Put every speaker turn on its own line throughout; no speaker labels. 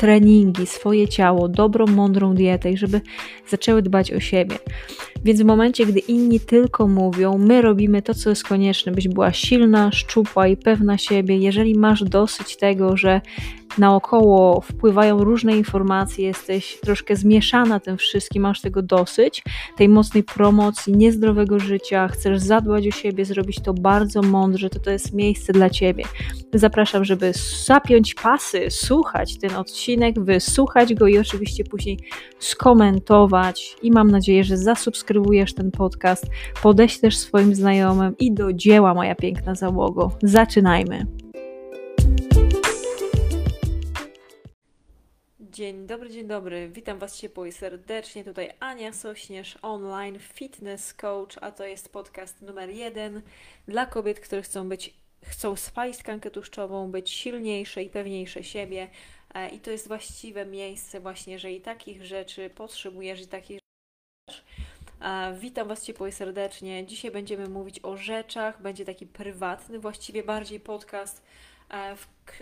treningi, swoje ciało, dobrą, mądrą dietę i żeby zaczęły dbać o siebie. Więc w momencie, gdy inni tylko mówią, my robimy to, co jest konieczne, byś była silna, szczupła i pewna siebie. Jeżeli masz dosyć tego, że naokoło wpływają różne informacje, jesteś troszkę zmieszana tym wszystkim, masz tego dosyć, tej mocnej promocji, niezdrowego życia, chcesz zadbać o siebie, zrobić to bardzo mądrze, to to jest miejsce dla Ciebie. Zapraszam, żeby zapiąć pasy, słuchać ten odcinek, wysłuchać go i oczywiście później skomentować i mam nadzieję, że zasubskrybujesz ten podcast, podeślesz swoim znajomym i do dzieła, moja piękna załogo. Zaczynajmy! Dzień dobry, dzień dobry. Witam Was ciepło serdecznie. Tutaj Ania Sośnierz, online fitness coach, a to jest podcast numer jeden dla kobiet, które chcą być, chcą spalić tkankę tłuszczową, być silniejsze i pewniejsze siebie. E, I to jest właściwe miejsce właśnie, że i takich rzeczy potrzebujesz i takich rzeczy. E, witam Was ciepło serdecznie. Dzisiaj będziemy mówić o rzeczach, będzie taki prywatny, właściwie bardziej podcast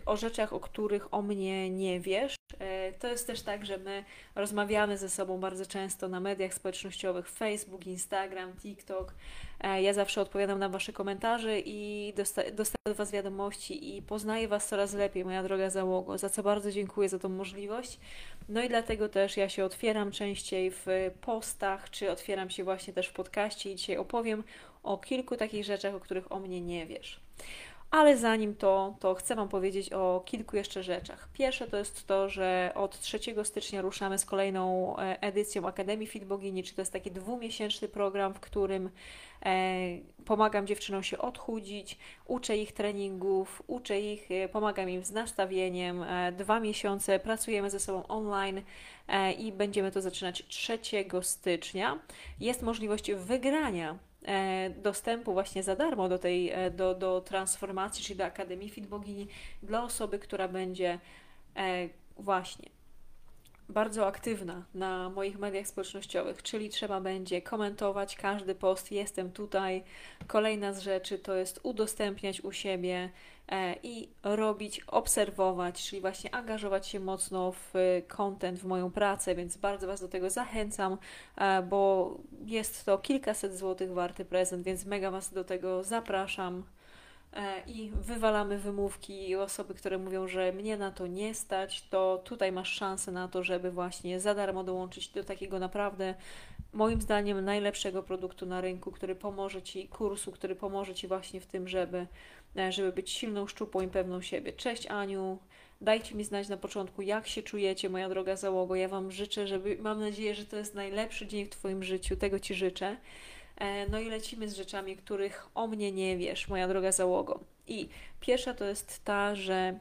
o rzeczach, o których o mnie nie wiesz. E, to jest też tak, że my rozmawiamy ze sobą bardzo często na mediach społecznościowych Facebook, Instagram, TikTok. E, ja zawsze odpowiadam na Wasze komentarze i dostaję od Was wiadomości i poznaję Was coraz lepiej, moja droga załogo, za co bardzo dziękuję za tą możliwość. No i dlatego też ja się otwieram częściej w postach, czy otwieram się właśnie też w podcaście i dzisiaj opowiem o kilku takich rzeczach, o których o mnie nie wiesz. Ale zanim to, to chcę Wam powiedzieć o kilku jeszcze rzeczach. Pierwsze to jest to, że od 3 stycznia ruszamy z kolejną e, edycją Akademii Fit Bogini, to jest taki dwumiesięczny program, w którym e, pomagam dziewczynom się odchudzić, uczę ich treningów, uczę ich, e, pomagam im z nastawieniem. Dwa miesiące pracujemy ze sobą online i będziemy to zaczynać 3 stycznia. Jest możliwość wygrania dostępu właśnie za darmo do tej, e, do, do transformacji, czyli do Akademii Fit Bogini dla osoby, która będzie e, właśnie bardzo aktywna na moich mediach społecznościowych, czyli trzeba będzie komentować każdy post, jestem tutaj. Kolejna z rzeczy to jest udostępniać u siebie e, i robić, obserwować, czyli właśnie angażować się mocno w content, w moją pracę, więc bardzo Was do tego zachęcam, e, bo jest to kilkaset złotych warty prezent, więc mega Was do tego zapraszam. E, i wywalamy wymówki i osoby, które mówią, że mnie na to nie stać, to tutaj masz szansę na to, żeby właśnie za darmo dołączyć do takiego naprawdę, moim zdaniem, najlepszego produktu na rynku, który pomoże Ci, kursu, który pomoże Ci właśnie w tym, żeby, e, żeby być silną, szczupłą i pewną siebie. Cześć Aniu, dajcie mi znać na początku, jak się czujecie, moja droga załogo. Ja Wam życzę, żeby, mam nadzieję, że to jest najlepszy dzień w Twoim życiu, tego Ci życzę. E, no i lecimy z rzeczami, których o mnie nie wiesz, moja droga załogo. I pierwsza to jest ta, że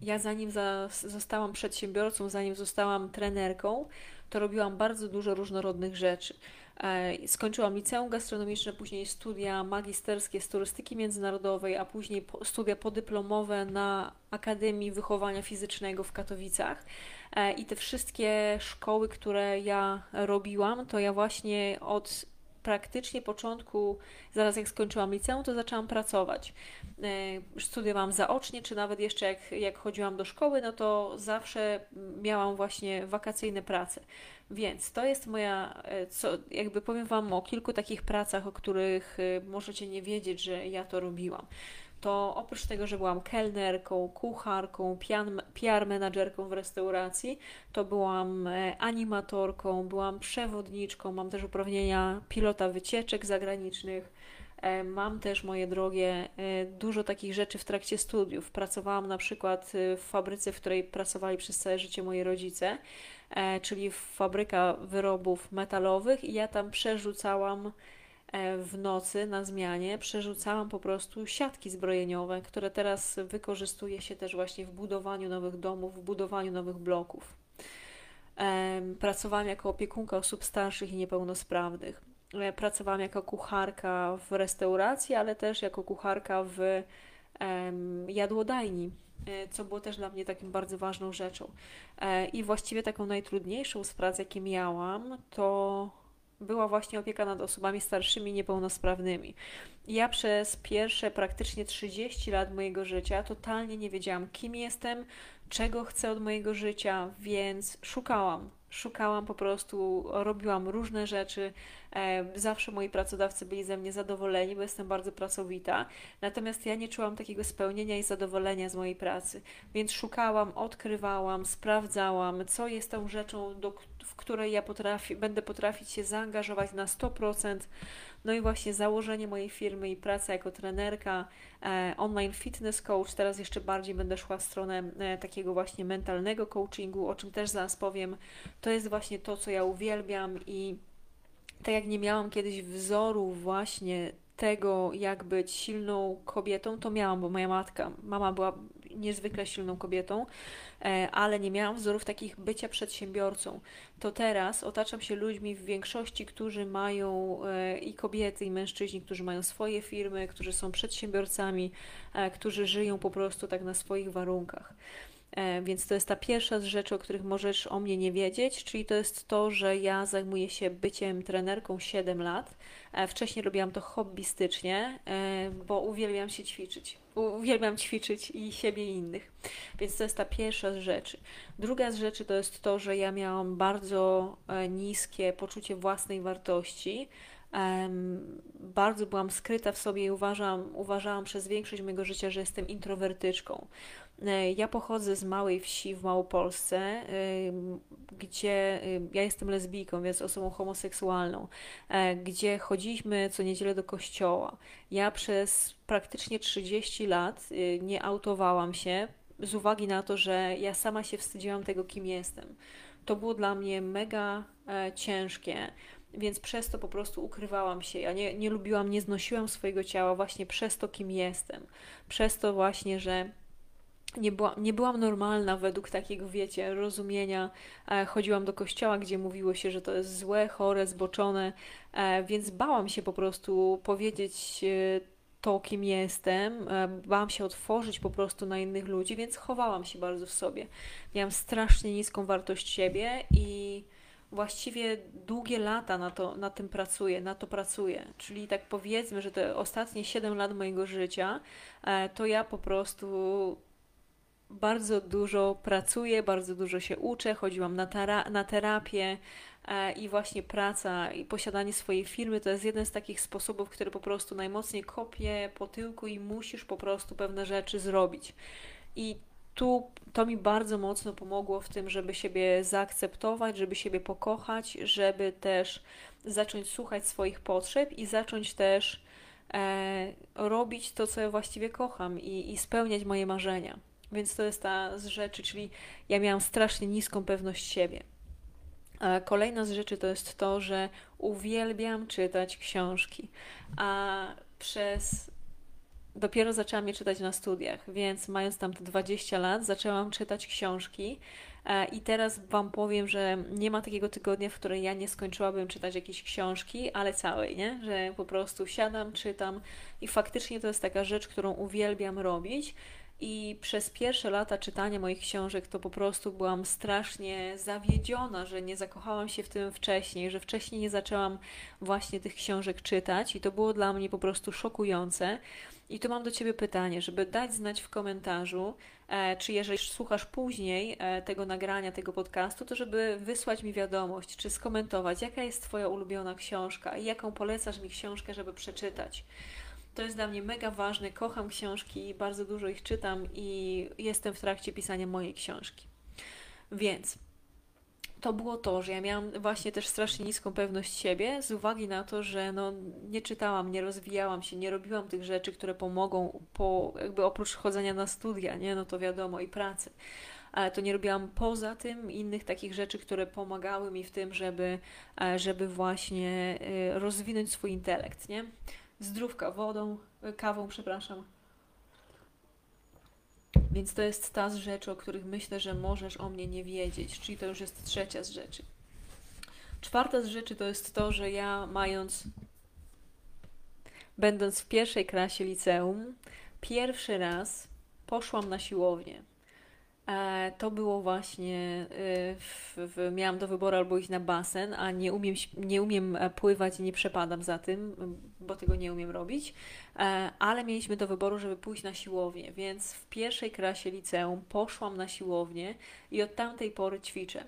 ja zanim za, zostałam przedsiębiorcą, zanim zostałam trenerką, to robiłam bardzo dużo różnorodnych rzeczy. E, skończyłam liceum gastronomiczne, później studia magisterskie z turystyki międzynarodowej, a później studia podyplomowe na Akademii Wychowania Fizycznego w Katowicach. E, I te wszystkie szkoły, które ja robiłam, to ja właśnie od praktycznie początku, zaraz jak skończyłam liceum, to zaczęłam pracować. E, studiowałam zaocznie, czy nawet jeszcze jak, jak chodziłam do szkoły, no to zawsze miałam właśnie wakacyjne prace. Więc to jest moja, e, co, jakby powiem Wam o kilku takich pracach, o których e, możecie nie wiedzieć, że ja to robiłam to oprócz tego, że byłam kelnerką, kucharką, PR menadżerką w restauracji, to byłam e, animatorką, byłam przewodniczką, mam też uprawnienia pilota wycieczek zagranicznych. E, mam też, moje drogie, e, dużo takich rzeczy w trakcie studiów. Pracowałam na przykład w fabryce, w której pracowali przez całe życie moi rodzice, czyli fabryka wyrobów metalowych, i ja tam przerzucałam w nocy na zmianie przerzucałam po prostu siatki zbrojeniowe, które teraz wykorzystuje się też właśnie w budowaniu nowych domów, w budowaniu nowych bloków. Pracowałam jako opiekunka osób starszych i niepełnosprawnych. E, pracowałam jako kucharka w restauracji, ale też jako kucharka w jadłodajni. co było też dla mnie takim bardzo ważną rzeczą. I właściwie taką najtrudniejszą z prac, jakie miałam, to była właśnie opieka nad osobami starszymi, niepełnosprawnymi. Ja przez pierwsze praktycznie 30 lat mojego życia totalnie nie wiedziałam, kim jestem, czego chcę od mojego życia, więc szukałam. Szukałam po prostu, robiłam różne rzeczy. E, zawsze moi pracodawcy byli ze mnie zadowoleni, bo jestem bardzo pracowita. Natomiast ja nie czułam takiego spełnienia i zadowolenia z mojej pracy. Więc szukałam, odkrywałam, sprawdzałam, co jest tą rzeczą, do, w której ja potrafi, będę potrafić się zaangażować na 100%. No i właśnie założenie mojej firmy i praca jako trenerka, e, online fitness coach, teraz jeszcze bardziej będę szła w stronę e, takiego właśnie mentalnego coachingu, o czym też zaraz powiem. To jest właśnie to, co ja uwielbiam i tak jak nie miałam kiedyś wzoru właśnie tego, jak być silną kobietą, to miałam, bo moja matka, mama była niezwykle silną kobietą, e, ale nie miałam wzorów takich bycia przedsiębiorcą. To teraz otaczam się ludźmi w większości, którzy mają e, i kobiety, i mężczyźni, którzy mają swoje firmy, którzy są przedsiębiorcami, e, którzy żyją po prostu tak na swoich warunkach. E, więc to jest ta pierwsza z rzeczy, o których możesz o mnie nie wiedzieć, czyli to jest to, że ja zajmuję się byciem trenerką 7 lat. E, wcześniej robiłam to hobbystycznie, e, bo uwielbiam się ćwiczyć. Uwielbiam ćwiczyć i siebie i innych. Więc to jest ta pierwsza z rzeczy. Druga z rzeczy to jest to, że ja miałam bardzo niskie poczucie własnej wartości. bardzo byłam skryta w sobie i uważam, uważałam przez większość mojego życia, że jestem introwertyczką. E, ja pochodzę z małej wsi w Małopolsce, gdzie ja jestem lesbijką, więc osobą homoseksualną, e, gdzie chodziliśmy co niedzielę do kościoła. Ja przez praktycznie 30 lat nie autowałam się z uwagi na to, że ja sama się wstydziłam tego, kim jestem. To było dla mnie mega e, ciężkie więc przez to po prostu ukrywałam się. Ja nie, nie lubiłam, nie znosiłam swojego ciała właśnie przez to, kim jestem. Przez to właśnie, że nie, była, nie byłam normalna według takiego, wiecie, rozumienia. E, chodziłam do kościoła, gdzie mówiło się, że to jest złe, chore, zboczone, e, więc bałam się po prostu powiedzieć e, to, kim jestem. Bałam się otworzyć po prostu na innych ludzi, więc chowałam się bardzo w sobie. Miałam strasznie niską wartość siebie i właściwie długie lata na, to, na tym pracuję, na to pracuję. Czyli tak powiedzmy, że te ostatnie 7 lat mojego życia, to ja po prostu bardzo dużo pracuję, bardzo dużo się uczę, chodziłam na, na terapię e, i właśnie praca i posiadanie swojej firmy to jest jeden z takich sposobów, który po prostu najmocniej kopie po tyłku i musisz po prostu pewne rzeczy zrobić. I tu to mi bardzo mocno pomogło w tym, żeby siebie zaakceptować, żeby siebie pokochać, żeby też zacząć słuchać swoich potrzeb i zacząć też e, robić to, co ja właściwie kocham i, i spełniać moje marzenia. Więc to jest ta z rzeczy, czyli ja miałam strasznie niską pewność siebie. Kolejna z rzeczy to jest to, że uwielbiam czytać książki, a przez dopiero zaczęłam je czytać na studiach, więc mając tam te 20 lat, zaczęłam czytać książki. I teraz Wam powiem, że nie ma takiego tygodnia, w którym ja nie skończyłabym czytać jakieś książki, ale całej, nie? Że po prostu siadam, czytam i faktycznie to jest taka rzecz, którą uwielbiam robić. I przez pierwsze lata czytania moich książek to po prostu byłam strasznie zawiedziona, że nie zakochałam się w tym wcześniej, że wcześniej nie zaczęłam właśnie tych książek czytać i to było dla mnie po prostu szokujące. I tu mam do Ciebie pytanie, żeby dać znać w komentarzu, e, czy jeżeli słuchasz później e, tego nagrania, tego podcastu, to żeby wysłać mi wiadomość, czy skomentować, jaka jest Twoja ulubiona książka i jaką polecasz mi książkę, żeby przeczytać. To jest dla mnie mega ważne. Kocham książki, bardzo dużo ich czytam i jestem w trakcie pisania mojej książki. Więc to było to, że ja miałam właśnie też strasznie niską pewność siebie z uwagi na to, że no, nie czytałam, nie rozwijałam się, nie robiłam tych rzeczy, które pomogą po, jakby oprócz chodzenia na studia, nie, no to wiadomo, i pracy. Ale to nie robiłam poza tym innych takich rzeczy, które pomagały mi w tym, żeby, e, żeby właśnie e, rozwinąć swój intelekt, nie? Zdrówka wodą, kawą, przepraszam. Więc to jest ta z rzeczy, o których myślę, że możesz o mnie nie wiedzieć, czyli to już jest trzecia z rzeczy. Czwarta z rzeczy to jest to, że ja mając, będąc w pierwszej klasie liceum, pierwszy raz poszłam na siłownię. E, to było właśnie, e, w, w, miałam do wyboru albo iść na basen, a nie umiem, nie umiem e, pływać i nie przepadam za tym, bo tego nie umiem robić, ale mieliśmy do wyboru, żeby pójść na siłownię, więc w pierwszej klasie liceum poszłam na siłownię i od tamtej pory ćwiczę.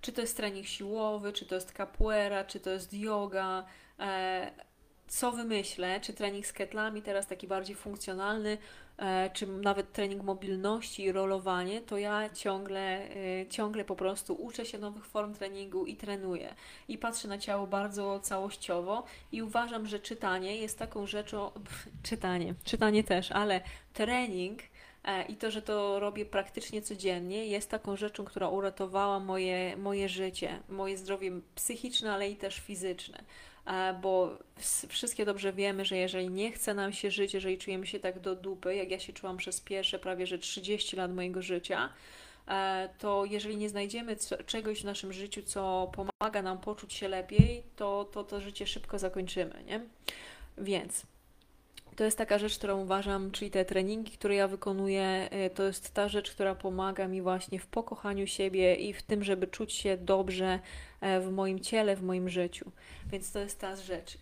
Czy to jest trening siłowy, czy to jest capoeira, czy to jest yoga, co wymyślę, czy trening z ketlami, teraz taki bardziej funkcjonalny, czy nawet trening mobilności i rolowanie, to ja ciągle, e, ciągle po prostu uczę się nowych form treningu i trenuję. I patrzę na ciało bardzo całościowo i uważam, że czytanie jest taką rzeczą, czytanie, czytanie też, ale trening e, i to, że to robię praktycznie codziennie, jest taką rzeczą, która uratowała moje, moje życie, moje zdrowie psychiczne, ale i też fizyczne. Bo wszystkie dobrze wiemy, że jeżeli nie chce nam się żyć, jeżeli czujemy się tak do dupy, jak ja się czułam przez pierwsze prawie że 30 lat mojego życia, e, to jeżeli nie znajdziemy czegoś w naszym życiu, co pomaga nam poczuć się lepiej, to to, to życie szybko zakończymy, nie? Więc to jest taka rzecz, którą uważam, czyli te treningi, które ja wykonuję, y, to jest ta rzecz, która pomaga mi właśnie w pokochaniu siebie i w tym, żeby czuć się dobrze e, w moim ciele, w moim życiu. Więc to jest ta z rzeczy.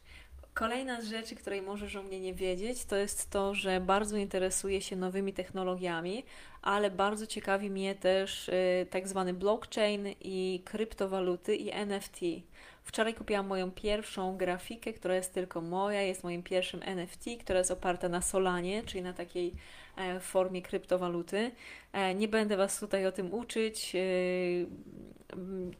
Kolejna z rzeczy, której możesz o mnie nie wiedzieć, to jest to, że bardzo interesuję się nowymi technologiami, ale bardzo ciekawi mnie też y, tak zwany blockchain i kryptowaluty i NFT. Wczoraj kupiłam moją pierwszą grafikę, która jest tylko moja, jest moim pierwszym NFT, która jest oparta na Solanie, czyli na takiej e, formie kryptowaluty. E, nie będę Was tutaj o tym uczyć, e,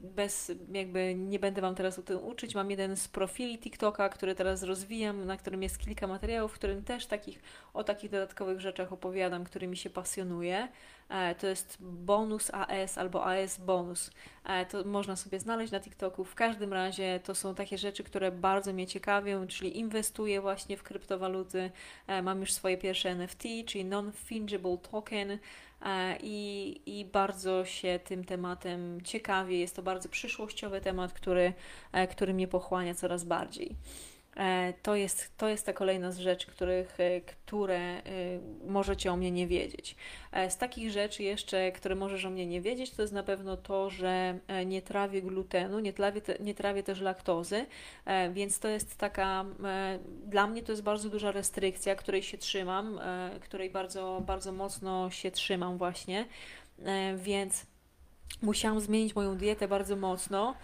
bez, jakby nie będę Wam teraz o tym uczyć. Mam jeden z profili TikToka, który teraz rozwijam, na którym jest kilka materiałów, w którym też takich, o takich dodatkowych rzeczach opowiadam, którymi się pasjonuję. E, to jest bonus AS albo AS bonus. E, to można sobie znaleźć na TikToku. W każdym razie to są takie rzeczy, które bardzo mnie ciekawią, czyli inwestuję właśnie w kryptowaluty. E, mam już swoje pierwsze NFT, czyli non-fungible token. I, I bardzo się tym tematem ciekawię. Jest to bardzo przyszłościowy temat, który, który mnie pochłania coraz bardziej. E, to jest, to jest ta kolejna z rzeczy, których, e, które e, możecie o mnie nie wiedzieć. Z takich rzeczy jeszcze, które możesz o mnie nie wiedzieć, to jest na pewno to, że nie trawię glutenu, nie trawię, nie trawię też laktozy, więc to jest taka, dla mnie to jest bardzo duża restrykcja, której się trzymam, której bardzo, bardzo mocno się trzymam właśnie, więc musiałam zmienić moją dietę bardzo mocno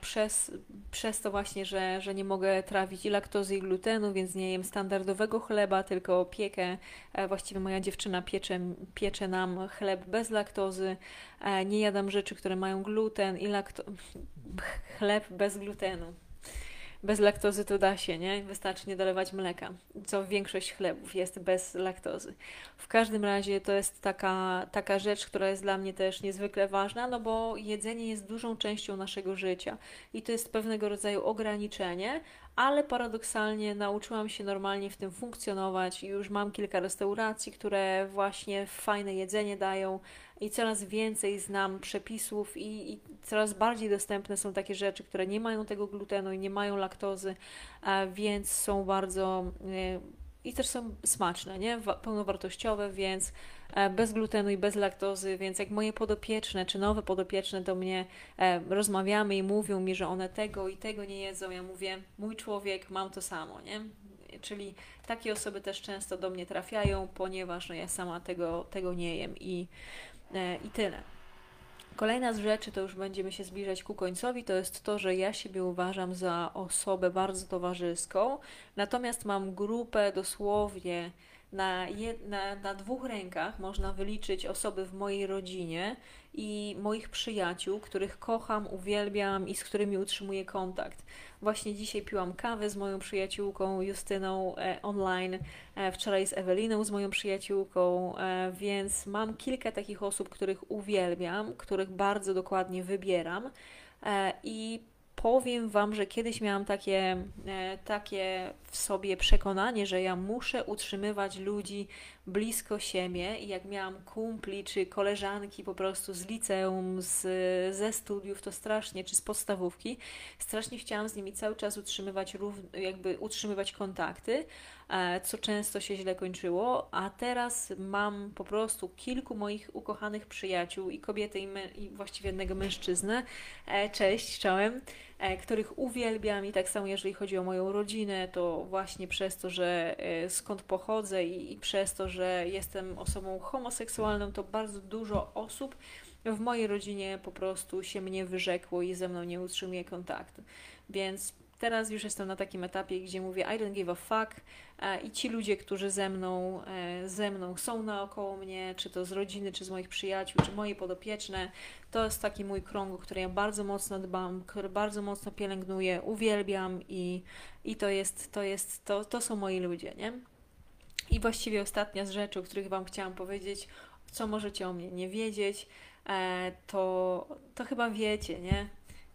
przez, przez to właśnie, że, że nie mogę trawić i laktozy i glutenu, więc nie jem standardowego chleba, tylko piekę. E, właściwie moja dziewczyna piecze, piecze nam chleb bez laktozy. E, nie jadam rzeczy, które mają gluten i lakto... chleb bez glutenu bez laktozy to da się, nie? Wystarczy nie dolewać mleka, co większość chlebów jest bez laktozy. W każdym razie to jest taka, taka rzecz, która jest dla mnie też niezwykle ważna, no bo jedzenie jest dużą częścią naszego życia i to jest pewnego rodzaju ograniczenie, ale paradoksalnie nauczyłam się normalnie w tym funkcjonować i już mam kilka restauracji, które właśnie fajne jedzenie dają i coraz więcej znam przepisów i, i coraz bardziej dostępne są takie rzeczy, które nie mają tego glutenu i nie mają laktozy, więc są bardzo e, i też są smaczne, nie? Pełnowartościowe, więc bez glutenu i bez laktozy, więc jak moje podopieczne czy nowe podopieczne do mnie e, rozmawiamy i mówią mi, że one tego i tego nie jedzą, ja mówię, mój człowiek, mam to samo, nie? Czyli takie osoby też często do mnie trafiają, ponieważ no, ja sama tego, tego nie jem i, e, i tyle. Kolejna z rzeczy, to już będziemy się zbliżać ku końcowi, to jest to, że ja siebie uważam za osobę bardzo towarzyską, natomiast mam grupę dosłownie na, na, na dwóch rękach można wyliczyć osoby w mojej rodzinie i moich przyjaciół, których kocham, uwielbiam i z którymi utrzymuję kontakt. Właśnie dzisiaj piłam kawę z moją przyjaciółką Justyną e, online, e, wczoraj z Eweliną, z moją przyjaciółką, e, więc mam kilka takich osób, których uwielbiam, których bardzo dokładnie wybieram e, i powiem Wam, że kiedyś miałam takie, e, takie w sobie przekonanie, że ja muszę utrzymywać ludzi blisko siebie i jak miałam kumpli czy koleżanki po prostu z liceum, z, ze studiów, to strasznie, czy z podstawówki, strasznie chciałam z nimi cały czas utrzymywać, jakby utrzymywać kontakty, co często się źle kończyło, a teraz mam po prostu kilku moich ukochanych przyjaciół i kobiety i, i właściwie jednego mężczyznę, e, cześć, czołem, których uwielbiam i tak samo jeżeli chodzi o moją rodzinę, to właśnie przez to, że skąd pochodzę i, i przez to, że jestem osobą homoseksualną, to bardzo dużo osób w mojej rodzinie po prostu się mnie wyrzekło i ze mną nie utrzymuje kontaktu. Więc teraz już jestem na takim etapie, gdzie mówię I don't give a fuck e, i ci ludzie, którzy ze mną, e, ze mną są naokoło mnie, czy to z rodziny, czy z moich przyjaciół, czy moje podopieczne, to jest taki mój krąg, o który ja bardzo mocno dbam, który bardzo mocno pielęgnuję, uwielbiam i, i to jest, to jest, to, to są moi ludzie, nie? I właściwie ostatnia z rzeczy, o których Wam chciałam powiedzieć, co możecie o mnie nie wiedzieć, E, to, to chyba wiecie, nie?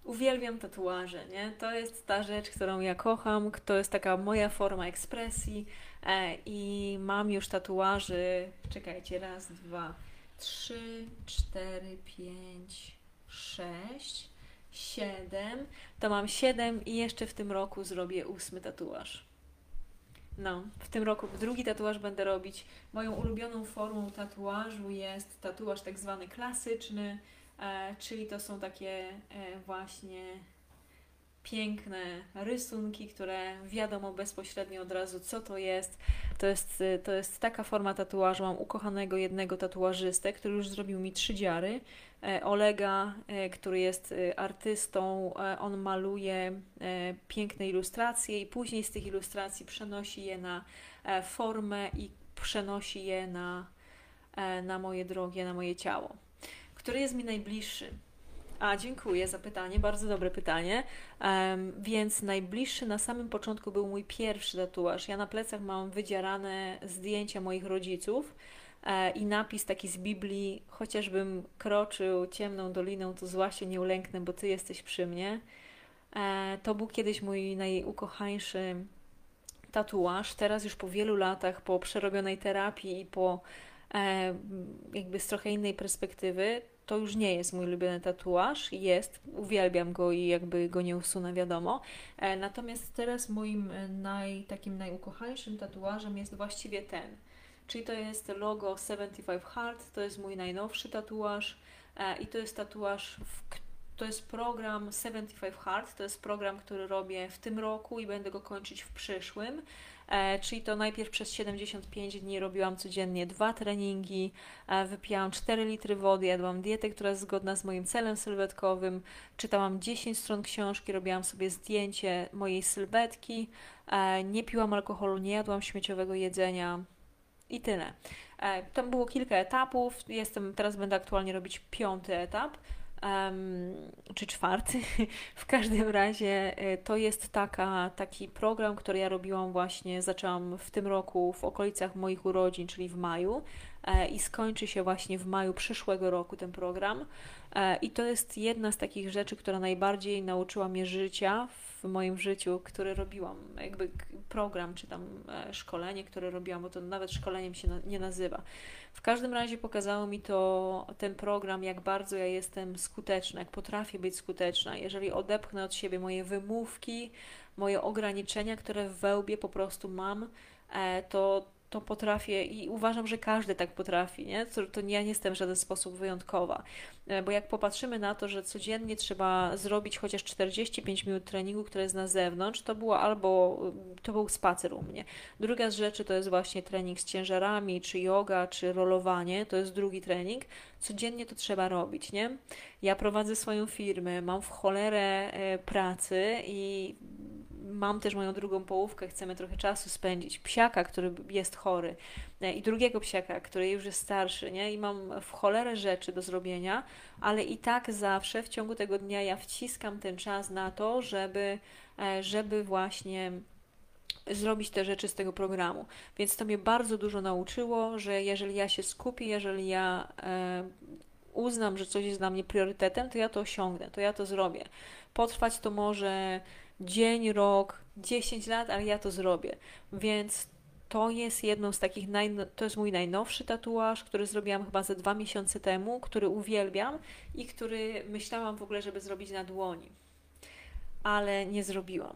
Uwielbiam tatuaże, nie? To jest ta rzecz, którą ja kocham, to jest taka moja forma ekspresji e, i mam już tatuaży, czekajcie, raz, dwa, trzy, cztery, pięć, sześć, siedem, to mam siedem i jeszcze w tym roku zrobię ósmy tatuaż. No, w tym roku drugi tatuaż będę robić. Moją ulubioną formą tatuażu jest tatuaż tak zwany klasyczny, czyli to są takie e, właśnie piękne rysunki, które wiadomo bezpośrednio od razu, co to jest. To jest, e, to jest taka forma tatuażu. Mam ukochanego jednego tatuażystę, który już zrobił mi trzy dziary. E, Olega, e, który jest e, artystą, on maluje piękne ilustracje i później z tych ilustracji przenosi je na formę i przenosi je na, na moje drogie, na moje ciało. Który jest mi najbliższy? A, dziękuję za pytanie, bardzo dobre pytanie. Um, więc najbliższy na samym początku był mój pierwszy tatuaż. Ja na plecach mam wydzierane zdjęcia moich rodziców E, i napis taki z Biblii, chociażbym kroczył ciemną doliną, to zła się nie ulęknę, bo Ty jesteś przy mnie. E, to był kiedyś mój najukochańszy tatuaż. Teraz już po wielu latach, po przerobionej terapii i po e, jakby z trochę innej perspektywy, to już nie jest mój ulubiony tatuaż. Jest, uwielbiam go i jakby go nie usunę, wiadomo. Natomiast teraz moim naj, takim najukochańszym tatuażem jest właściwie ten – czyli to jest logo 75 Heart, to jest mój najnowszy tatuaż e, i to jest tatuaż, to jest program 75 Heart, to jest program, który robię w tym roku i będę go kończyć w przyszłym. E, czyli to najpierw przez 75 dni robiłam codziennie dwa treningi, e, wypijałam 4 litry wody, jadłam dietę, która jest zgodna z moim celem sylwetkowym, czytałam 10 stron książki, robiłam sobie zdjęcie mojej sylwetki, e, nie piłam alkoholu, nie jadłam śmieciowego jedzenia, i tyle. Tam było kilka etapów. Jestem, teraz będę aktualnie robić piąty etap. Um, czy czwarty. w każdym razie e, to jest taka, taki program, który ja robiłam właśnie, zaczęłam w tym roku w okolicach moich urodzin, czyli w maju e, i skończy się właśnie w maju przyszłego roku ten program. E, I to jest jedna z takich rzeczy, która najbardziej nauczyła mnie życia w moim życiu, które robiłam, jakby program czy tam e, szkolenie, które robiłam, bo to nawet szkoleniem się nie nazywa. W każdym razie pokazało mi to ten program, jak bardzo ja jestem skuteczna, jak potrafię być skuteczna. Jeżeli odepchnę od siebie moje wymówki, moje ograniczenia, które w wełbie po prostu mam, e, to to potrafię i uważam, że każdy tak potrafi, nie? To, ja nie jestem w żaden sposób wyjątkowa. E, bo jak popatrzymy na to, że codziennie trzeba zrobić chociaż 45 minut treningu, które jest na zewnątrz, to było albo to był spacer u mnie. Druga z rzeczy to jest właśnie trening z ciężarami, czy yoga, czy rolowanie, to jest drugi trening. Codziennie to trzeba robić, nie? Ja prowadzę swoją firmę, mam w cholerę e, pracy i mam też moją drugą połówkę, chcemy trochę czasu spędzić, psiaka, który jest chory e, i drugiego psiaka, który już jest starszy, nie? I mam w cholerę rzeczy do zrobienia, ale i tak zawsze w ciągu tego dnia ja wciskam ten czas na to, żeby, e, żeby właśnie zrobić te rzeczy z tego programu. Więc to mnie bardzo dużo nauczyło, że jeżeli ja się skupię, jeżeli ja e, uznam, że coś jest dla mnie priorytetem, to ja to osiągnę, to ja to zrobię. Potrwać to może dzień, rok, 10 lat, ale ja to zrobię. Więc to jest jedną z takich, to jest mój najnowszy tatuaż, który zrobiłam chyba ze dwa miesiące temu, który uwielbiam i który myślałam w ogóle, żeby zrobić na dłoni, ale nie zrobiłam.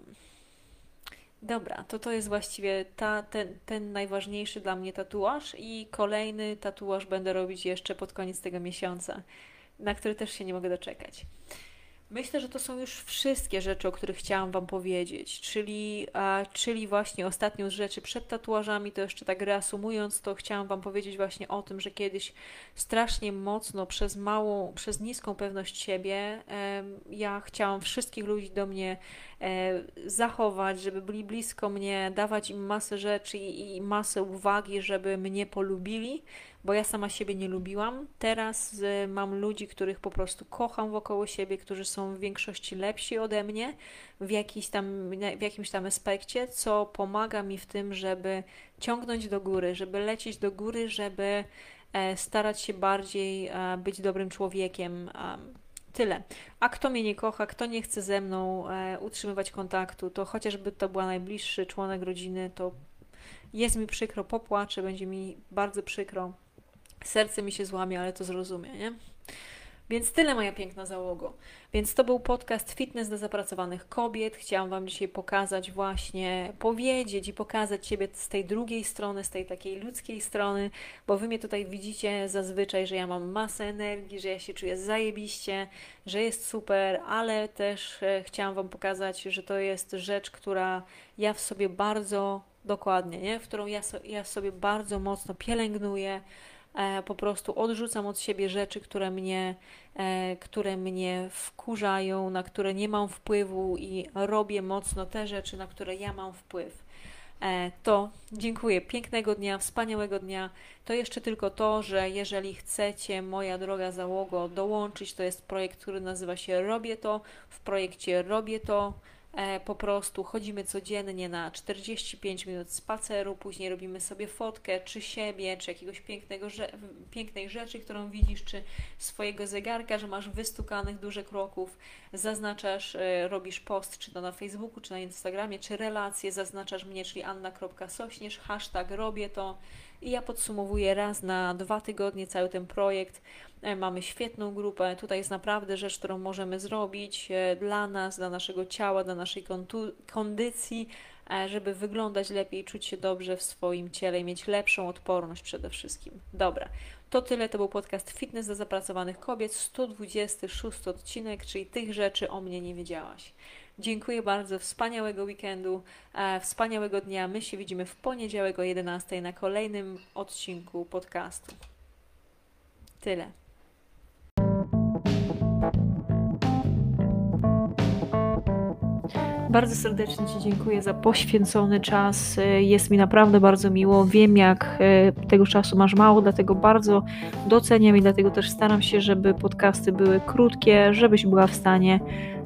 Dobra, to to jest właściwie ta, ten, ten najważniejszy dla mnie tatuaż i kolejny tatuaż będę robić jeszcze pod koniec tego miesiąca, na który też się nie mogę doczekać. Myślę, że to są już wszystkie rzeczy, o których chciałam Wam powiedzieć, czyli, a, czyli właśnie ostatnią z rzeczy przed tatuażami, to jeszcze tak reasumując, to chciałam Wam powiedzieć właśnie o tym, że kiedyś strasznie mocno przez małą, przez niską pewność siebie e, ja chciałam wszystkich ludzi do mnie e, zachować, żeby byli blisko mnie, dawać im masę rzeczy i, i masę uwagi, żeby mnie polubili, bo ja sama siebie nie lubiłam. Teraz y, mam ludzi, których po prostu kocham wokoło siebie, którzy są w większości lepsi ode mnie w, jakiś tam, w jakimś tam aspekcie, co pomaga mi w tym, żeby ciągnąć do góry, żeby lecieć do góry, żeby e, starać się bardziej e, być dobrym człowiekiem. Tyle. A kto mnie nie kocha, kto nie chce ze mną e, utrzymywać kontaktu, to chociażby to była najbliższy członek rodziny, to jest mi przykro, popłaczę, będzie mi bardzo przykro. Serce mi się złamie, ale to zrozumie, nie? Więc tyle moja piękna załogo. Więc to był podcast Fitness dla zapracowanych kobiet. Chciałam Wam dzisiaj pokazać właśnie, powiedzieć i pokazać Ciebie z tej drugiej strony, z tej takiej ludzkiej strony, bo Wy mnie tutaj widzicie zazwyczaj, że ja mam masę energii, że ja się czuję zajebiście, że jest super, ale też e, chciałam Wam pokazać, że to jest rzecz, która ja w sobie bardzo dokładnie, nie? w którą ja, so, ja sobie bardzo mocno pielęgnuję, po prostu odrzucam od siebie rzeczy, które mnie, e, które mnie wkurzają, na które nie mam wpływu i robię mocno te rzeczy, na które ja mam wpływ. E, to dziękuję. Pięknego dnia, wspaniałego dnia. To jeszcze tylko to, że jeżeli chcecie, moja droga załogo, dołączyć, to jest projekt, który nazywa się Robię to. W projekcie Robię to E, po prostu chodzimy codziennie na 45 minut spaceru, później robimy sobie fotkę, czy siebie, czy jakiegoś pięknego, pięknej rzeczy, którą widzisz, czy swojego zegarka, że masz wystukanych dużo kroków, zaznaczasz, e, robisz post, czy to na Facebooku, czy na Instagramie, czy relacje, zaznaczasz mnie, czyli anna.sośnierz, hashtag robię to i ja podsumowuję raz na dwa tygodnie cały ten projekt. E, mamy świetną grupę. Tutaj jest naprawdę rzecz, którą możemy zrobić e, dla nas, dla naszego ciała, dla naszej kondycji, e, żeby wyglądać lepiej, czuć się dobrze w swoim ciele i mieć lepszą odporność przede wszystkim. Dobra, to tyle. To był podcast Fitness dla zapracowanych kobiet, 126 odcinek, czyli tych rzeczy o mnie nie wiedziałaś. Dziękuję bardzo, wspaniałego weekendu, e, wspaniałego dnia. My się widzimy w poniedziałek o 11 na kolejnym odcinku podcastu. Tyle. Bardzo serdecznie Ci dziękuję za poświęcony czas. E, jest mi naprawdę bardzo miło. Wiem, jak e, tego czasu masz mało, dlatego bardzo doceniam i dlatego też staram się, żeby podcasty były krótkie, żebyś była w stanie